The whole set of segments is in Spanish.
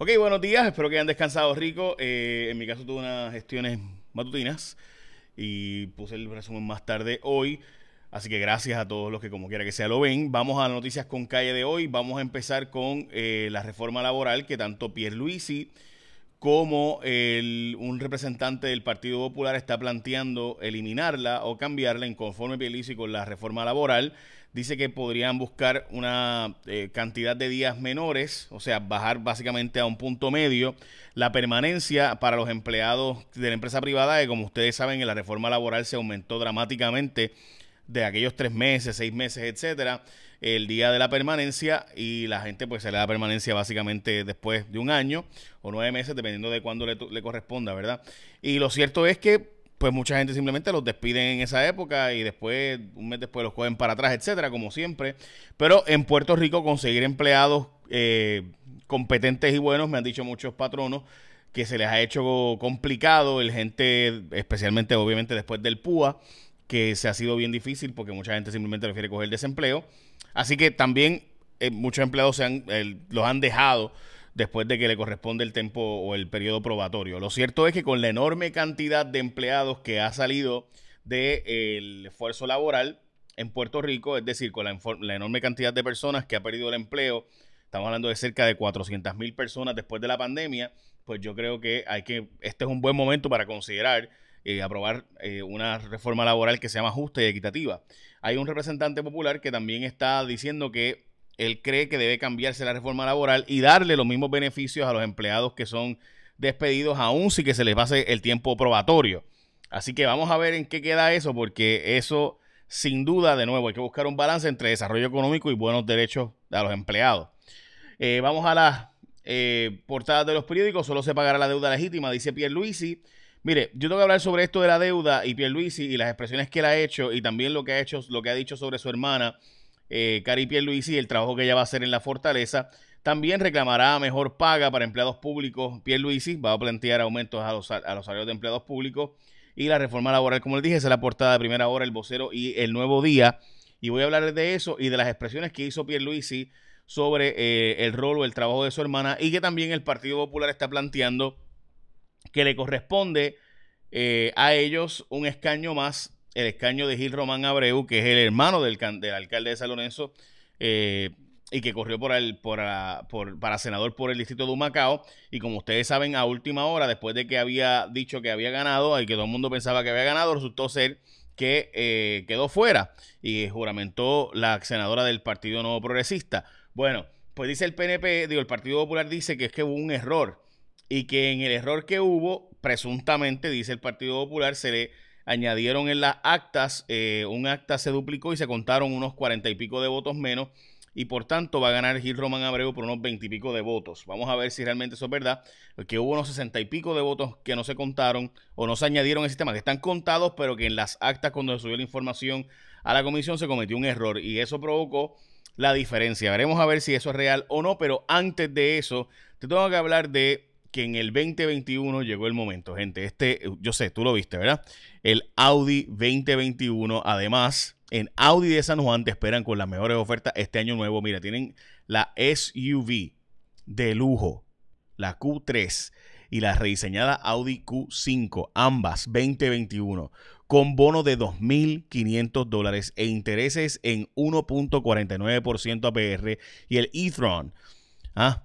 Ok, buenos días, espero que hayan descansado rico. Eh, en mi caso tuve unas gestiones matutinas y puse el resumen más tarde hoy. Así que gracias a todos los que como quiera que sea lo ven. Vamos a las noticias con calle de hoy. Vamos a empezar con eh, la reforma laboral que tanto Pierluisi como el, un representante del Partido Popular está planteando eliminarla o cambiarla en conforme Pierluisi con la reforma laboral. Dice que podrían buscar una eh, cantidad de días menores, o sea, bajar básicamente a un punto medio la permanencia para los empleados de la empresa privada, que como ustedes saben, en la reforma laboral se aumentó dramáticamente de aquellos tres meses, seis meses, etcétera, el día de la permanencia y la gente pues se le da permanencia básicamente después de un año o nueve meses, dependiendo de cuándo le, le corresponda, ¿verdad? Y lo cierto es que pues mucha gente simplemente los despiden en esa época y después, un mes después los cogen para atrás, etcétera, como siempre. Pero en Puerto Rico conseguir empleados eh, competentes y buenos, me han dicho muchos patronos, que se les ha hecho complicado, el gente, especialmente obviamente después del PUA, que se ha sido bien difícil porque mucha gente simplemente prefiere coger desempleo. Así que también eh, muchos empleados se han, los han dejado después de que le corresponde el tiempo o el periodo probatorio. Lo cierto es que con la enorme cantidad de empleados que ha salido del esfuerzo laboral en Puerto Rico, es decir, con la, la, enorme cantidad de personas que ha perdido el empleo, estamos hablando de cerca de 400 mil personas después de la pandemia, pues yo creo que hay que, este es un buen momento para considerar eh, aprobar eh, una reforma laboral que sea más justa y equitativa. Hay un representante popular que también está diciendo que él cree que debe cambiarse la reforma laboral y darle los mismos beneficios a los empleados que son despedidos, aún si que se les pase el tiempo probatorio. Así que vamos a ver en qué queda eso, porque eso, sin duda, de nuevo, hay que buscar un balance entre desarrollo económico y buenos derechos a los empleados. Eh, vamos a las eh, portadas de los periódicos. Solo se pagará la deuda legítima, dice Pierre Luisi. Mire, yo tengo que hablar sobre esto de la deuda y Pierre Luisi y las expresiones que él ha hecho y también lo que ha hecho, lo que ha dicho sobre su hermana eh, Cari Pierluisi y el trabajo que ella va a hacer en la fortaleza. También reclamará mejor paga para empleados públicos. Pierluisi va a plantear aumentos a los, a los salarios de empleados públicos. Y la reforma laboral, como les dije, es la portada de primera hora, el vocero y el nuevo día. Y voy a hablar de eso y de las expresiones que hizo Pierluisi sobre eh, el rol o el trabajo de su hermana y que también el Partido Popular está planteando que le corresponde eh, a ellos un escaño más el escaño de Gil Román Abreu, que es el hermano del, alcalde de San Lorenzo eh, y que corrió el, por, para senador por el distrito de Humacao. Y como ustedes saben, a última hora, después de que había dicho que había ganado y que todo el mundo pensaba que había ganado, resultó ser que eh, quedó fuera y juramentó la senadora del Partido Nuevo Progresista. Bueno, pues dice el PNP, digo, el Partido Popular dice que es que hubo un error y que en el error que hubo, presuntamente, dice el Partido Popular, se le añadieron en las actas, eh, un acta se duplicó y se contaron unos cuarenta y pico de votos menos y por tanto va a ganar Gil Román Abreu por unos veintipico de votos. Vamos a ver si realmente eso es verdad, porque hubo unos sesenta y pico de votos que no se contaron o no se añadieron al sistema, que están contados, pero que en las actas cuando se subió la información a la comisión se cometió un error y eso provocó la diferencia. Veremos a ver si eso es real o no, pero antes de eso, te tengo que hablar de que en el 2021 llegó el momento, gente. Este, yo sé, tú lo viste, ¿verdad? El Audi 2021. Además, en Audi de San Juan te esperan con las mejores ofertas este año nuevo. Mira, tienen la SUV de lujo, la Q3 y la rediseñada Audi Q5, ambas 2021, con bono de 2.500 dólares e intereses en 1.49% APR y el e-tron. Ah,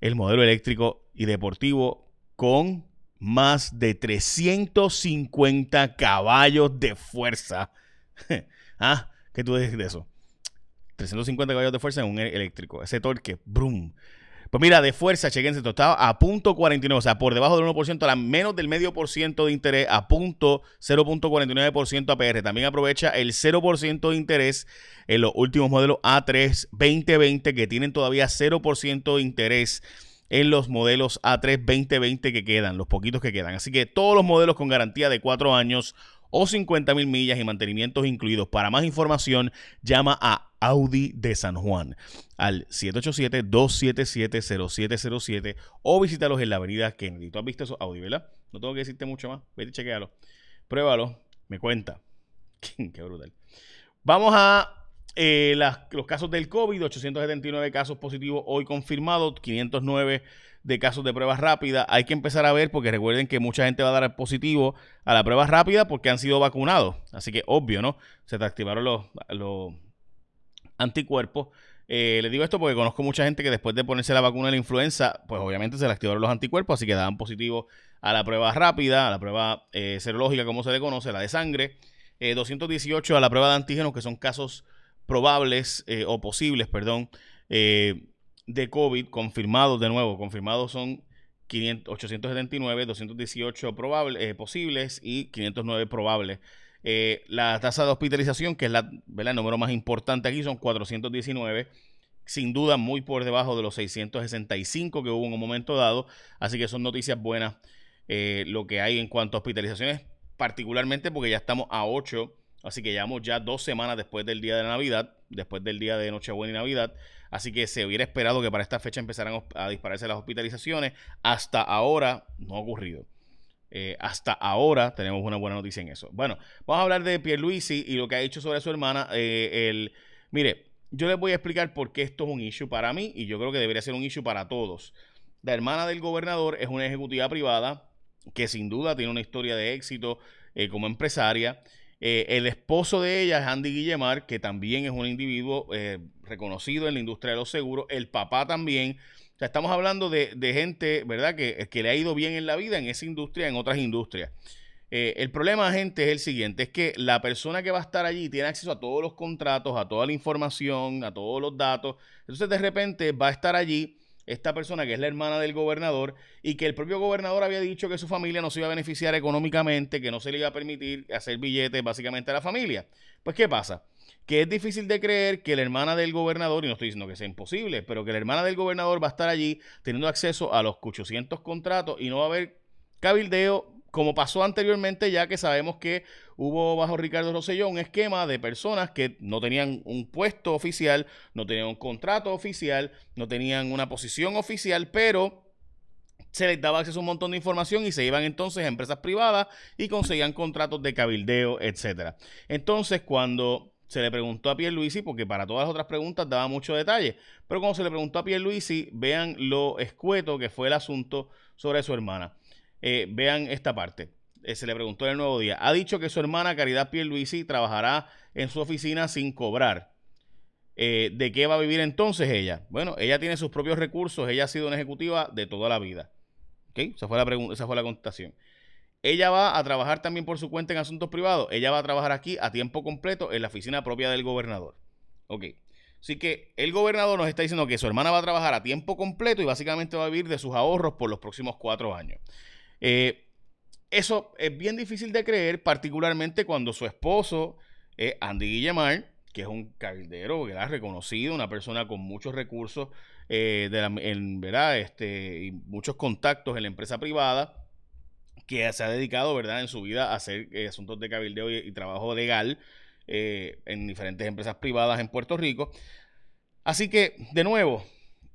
el modelo eléctrico y deportivo con más de 350 caballos de fuerza. ah, ¿qué tú dices de eso? 350 caballos de fuerza en un eléctrico. Ese torque, brum. Pues mira, de fuerza, chequense, esto estaba a punto 49, o sea, por debajo del 1%, a menos del medio por ciento de interés, a punto 0.49% APR. También aprovecha el 0% de interés en los últimos modelos A3 2020 que tienen todavía 0% de interés en los modelos A3 2020 que quedan, los poquitos que quedan. Así que todos los modelos con garantía de 4 años o 50 mil millas y mantenimientos incluidos. Para más información, llama a Audi de San Juan al 787-277-0707 o visítalos en la avenida Kennedy. Tú has visto esos Audi, ¿verdad? No tengo que decirte mucho más. Vete y chequealo. Pruébalo. Me cuenta. Qué brutal. Vamos a eh, los casos del COVID, 879 casos positivos hoy confirmados, 509 de casos de pruebas rápidas. Hay que empezar a ver, porque recuerden que mucha gente va a dar positivo a la prueba rápida porque han sido vacunados. Así que obvio, ¿no? Se te activaron los, anticuerpos. Eh, les digo esto porque conozco mucha gente que después de ponerse la vacuna de la influenza, pues obviamente se le activaron los anticuerpos, así que daban positivo a la prueba rápida, a la prueba eh, serológica, como se le conoce, la de sangre. 218 eh, a la prueba de antígenos, que son casos probables o posibles, perdón, de COVID confirmados de nuevo. Confirmados son 879, 218 probables, eh, posibles y 509 probables. Eh, la tasa de hospitalización, que es la, el número más importante aquí, son 419 sin duda muy por debajo de los 665 que hubo en un momento dado. Así que son noticias buenas eh, lo que hay en cuanto a hospitalizaciones, particularmente porque ya estamos a 8, así que llevamos ya dos semanas después del día de Navidad, después del día de Nochebuena y Navidad. Así que se hubiera esperado que para esta fecha empezaran a dispararse las hospitalizaciones. Hasta ahora no ha ocurrido. Eh, hasta ahora tenemos una buena noticia en eso. Bueno, vamos a hablar de Pierluisi y lo que ha hecho sobre su hermana. Eh, el, mire, yo les voy a explicar por qué esto es un issue para mí y yo creo que debería ser un issue para todos. La hermana del gobernador es una ejecutiva privada que sin duda tiene una historia de éxito eh, como empresaria eh, el esposo de ella Andy Guillemar, que también es un individuo eh, reconocido en la industria de los seguros. El papá también. O sea, estamos hablando de, gente, ¿verdad?, que, que, le ha ido bien en la vida en esa industria, en otras industrias. Eh, el problema, gente, es el siguiente, es que la persona que va a estar allí tiene acceso a todos los contratos, a toda la información, a todos los datos. Entonces, de repente, va a estar allí esta persona que es la hermana del gobernador y que el propio gobernador había dicho que su familia no se iba a beneficiar económicamente, que no se le iba a permitir hacer billetes básicamente a la familia. Pues ¿qué pasa? Que es difícil de creer que la hermana del gobernador, y no estoy diciendo que sea imposible, pero que la hermana del gobernador va a estar allí teniendo acceso a los 800 contratos y no va a haber cabildeo como pasó anteriormente, ya que sabemos que hubo bajo Ricardo Rosselló un esquema de personas que no tenían un puesto oficial, no tenían un contrato oficial, no tenían una posición oficial, pero se les daba acceso a un montón de información y se iban entonces a empresas privadas y conseguían contratos de cabildeo, etcétera. Entonces, cuando se le preguntó a Pierluisi, porque para todas las otras preguntas daba mucho detalle, pero cuando se le preguntó a Pierluisi, vean lo escueto que fue el asunto sobre su hermana. Eh, vean esta parte. Eh, se le preguntó en el nuevo día. Ha dicho que su hermana Caridad Pierluisi trabajará en su oficina sin cobrar. Eh, ¿De qué va a vivir entonces ella? Bueno, ella tiene sus propios recursos. Ella ha sido una ejecutiva de toda la vida. ¿Ok? Esa fue la, esa fue la contestación. Ella va a trabajar también por su cuenta en asuntos privados. Ella va a trabajar aquí a tiempo completo en la oficina propia del gobernador. Ok. Así que el gobernador nos está diciendo que su hermana va a trabajar a tiempo completo y básicamente va a vivir de sus ahorros por los próximos cuatro años. Eh, eso es bien difícil de creer, particularmente cuando su esposo, es Andy Guillemar, que es un cabildero, ha reconocido, una persona con muchos recursos, eh, de en, ¿verdad? Este, y muchos contactos en la empresa privada, que se ha dedicado ¿verdad? en su vida a hacer eh, asuntos de cabildeo y, trabajo legal en diferentes empresas privadas en Puerto Rico. Así que, de nuevo,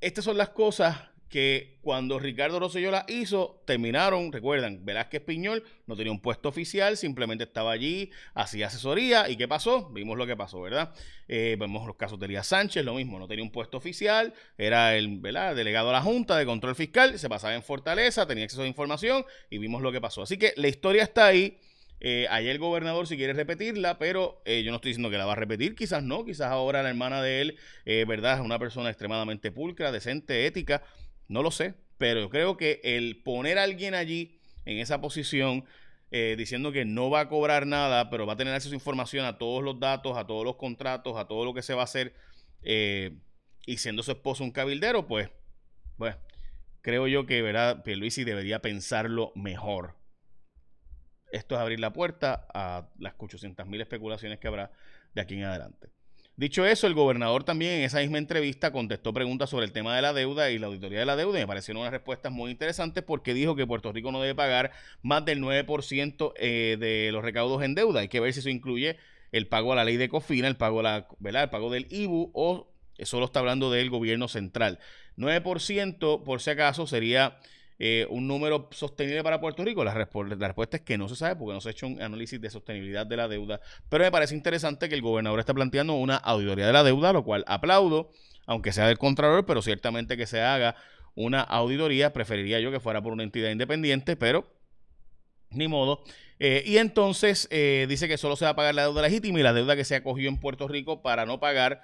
estas son las cosas que cuando Ricardo Rosselló la hizo, terminaron, recuerdan, Velázquez Piñol no tenía un puesto oficial, simplemente estaba allí, hacía asesoría, ¿y qué pasó? Vimos lo que pasó, ¿verdad? Eh, vemos los casos de Elías Sánchez, lo mismo, no tenía un puesto oficial, era el ¿verdad? delegado a la Junta de Control Fiscal, se pasaba en Fortaleza, tenía acceso a información, y vimos lo que pasó. Así que la historia está ahí. Eh, ayer el gobernador si quiere repetirla, pero eh, yo no estoy diciendo que la va a repetir, quizás no, quizás ahora la hermana de él, eh, ¿verdad? Es una persona extremadamente pulcra, decente, ética, no lo sé, pero creo que el poner a alguien allí en esa posición eh, diciendo que no va a cobrar nada, pero va a tener acceso a información a todos los datos, a todos los contratos, a todo lo que se va a hacer, eh, y siendo su esposo un cabildero, pues, pues, creo yo que, ¿verdad? Pierluisi debería pensarlo mejor. Esto es abrir la puerta a las 800 mil especulaciones que habrá de aquí en adelante. Dicho eso, el gobernador también en esa misma entrevista contestó preguntas sobre el tema de la deuda y la auditoría de la deuda y me parecieron unas respuestas muy interesantes porque dijo que Puerto Rico no debe pagar más del 9% eh, de los recaudos en deuda. Hay que ver si eso incluye el pago a la ley de COFINA, el pago, a la, el pago del IBU o solo está hablando del gobierno central. 9% por si acaso sería eh, un número sostenible para Puerto Rico? La, respuesta es que no se sabe porque no se ha hecho un análisis de sostenibilidad de la deuda. Pero me parece interesante que el gobernador está planteando una auditoría de la deuda, lo cual aplaudo, aunque sea del Contralor, pero ciertamente que se haga una auditoría. Preferiría yo que fuera por una entidad independiente, pero ni modo. Eh, y entonces eh, dice que solo se va a pagar la deuda legítima y la deuda que se acogió en Puerto Rico para no pagar,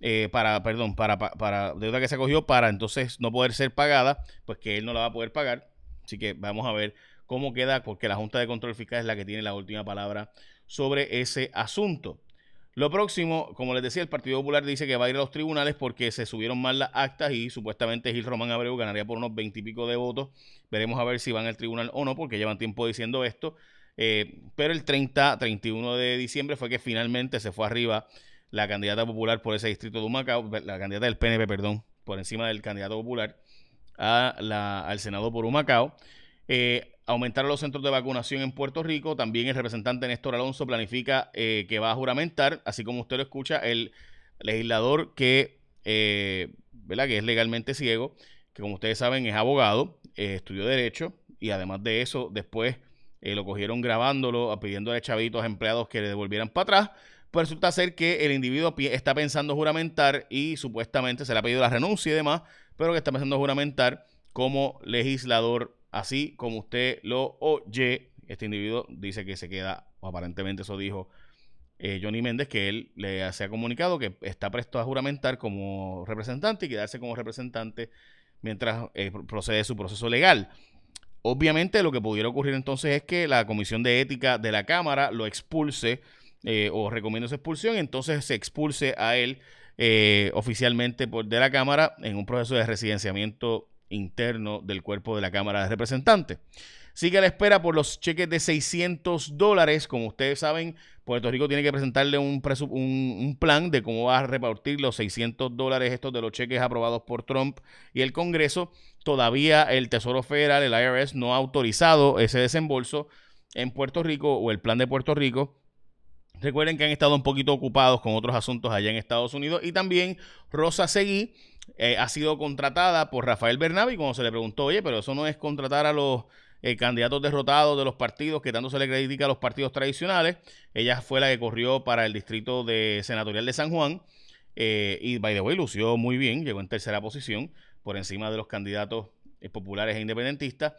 eh, para, perdón, para, para deuda que se acogió para entonces no poder ser pagada, pues que él no la va a poder pagar. Así que vamos a ver cómo queda, porque la Junta de Control Fiscal es la que tiene la última palabra sobre ese asunto. Lo próximo, como les decía, el Partido Popular dice que va a ir a los tribunales porque se subieron mal las actas y supuestamente Gil Román Abreu ganaría por unos veintipico de votos. Veremos a ver si van al tribunal o no, porque llevan tiempo diciendo esto. Eh, pero el 30, 31 de diciembre fue que finalmente se fue arriba la candidata popular por ese distrito de Humacao, la candidata del PNP, perdón, por encima del candidato popular a la, al Senado por Humacao. Eh, aumentar los centros de vacunación en Puerto Rico. También el representante Néstor Alonso planifica eh, que va a juramentar, así como usted lo escucha, el legislador que, eh, ¿verdad? que es legalmente ciego, que como ustedes saben es abogado, eh, estudió derecho y además de eso después lo cogieron grabándolo, pidiéndole chavitos a empleados que le devolvieran para atrás. Pues resulta ser que el individuo está pensando juramentar y supuestamente se le ha pedido la renuncia y demás, pero que está pensando juramentar como legislador Así como usted lo oye, este individuo dice que se queda, o aparentemente eso dijo eh, Johnny Méndez, que él le se ha comunicado que está presto a juramentar como representante y quedarse como representante mientras eh, procede su proceso legal. Obviamente lo que pudiera ocurrir entonces es que la Comisión de Ética de la Cámara lo expulse eh, o recomienda su expulsión, entonces se expulse a él oficialmente por, de la Cámara en un proceso de residenciamiento interno del cuerpo de la Cámara de Representantes. Sigue la espera por los cheques de 600 dólares. Como ustedes saben, Puerto Rico tiene que presentarle un, un, plan de cómo va a repartir los 600 dólares estos de los cheques aprobados por Trump y el Congreso. Todavía el Tesoro Federal, el IRS, no ha autorizado ese desembolso en Puerto Rico o el plan de Puerto Rico. Recuerden que han estado un poquito ocupados con otros asuntos allá en Estados Unidos y también Rosa Seguí eh, ha sido contratada por Rafael Bernabe y cuando se le preguntó, oye, pero eso no es contratar a los eh, candidatos derrotados de los partidos que tanto se le critica a los partidos tradicionales. Ella fue la que corrió para el distrito de senatorial de San Juan eh, y, by the way, lució muy bien, llegó en tercera posición por encima de los candidatos populares e independentistas.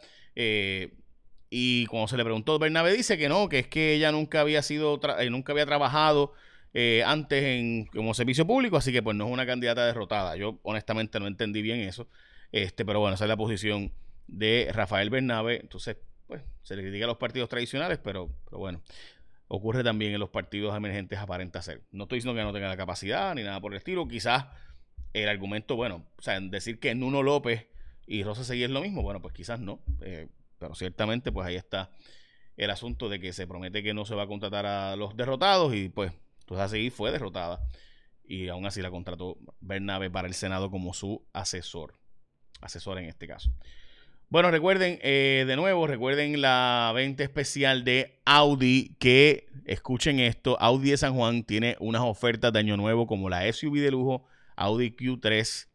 Y cuando se le preguntó, Bernabe dice que no, que es que ella nunca había sido, nunca había trabajado eh, antes en, como servicio público, así que pues no es una candidata derrotada. Yo honestamente no entendí bien eso, este, pero bueno, esa es la posición de Rafael Bernabe. Entonces, pues se le critica a los partidos tradicionales, pero, pero bueno, ocurre también en los partidos emergentes aparenta ser. No estoy diciendo que no tenga la capacidad ni nada por el estilo, quizás el argumento, bueno, o sea, decir que Nuno López y Rosa Seguí es lo mismo, bueno, pues quizás no, eh, pero ciertamente pues ahí está el asunto de que se promete que no se va a contratar a los derrotados y pues entonces así fue derrotada y aún así la contrató Bernabe para el Senado como su asesor. Asesor en este caso. Bueno, recuerden, eh, de nuevo, recuerden la venta especial de Audi, que escuchen esto, Audi de San Juan tiene unas ofertas de año nuevo como la SUV de lujo Audi Q3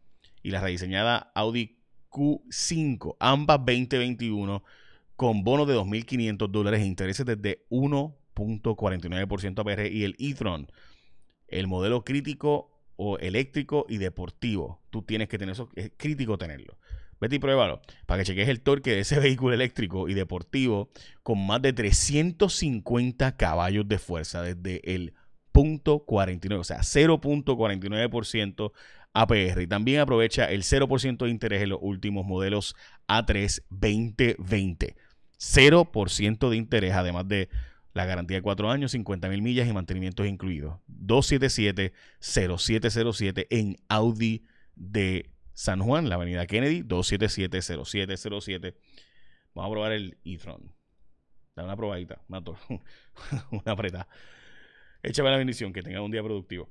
y la rediseñada Audi Q5, ambas 2021, con bonos de 2.500 dólares e intereses desde 1 49% APR y el e-tron, el modelo crítico o eléctrico y deportivo. Tú tienes que tener eso, es crítico tenerlo. Vete y pruébalo para que cheques el torque de ese vehículo eléctrico y deportivo con más de 350 caballos de fuerza desde el punto 49, o sea, 0.49% APR. Y también aprovecha el 0% de interés en los últimos modelos A3 2020. 0% de interés, además de la garantía de cuatro años, 50 mil millas y mantenimientos incluidos. 277-0707 en Audi de San Juan, la avenida Kennedy, 277-0707. Vamos a probar el e-tron. Da una probadita, una, una apretada. Échame la bendición, que tenga un día productivo.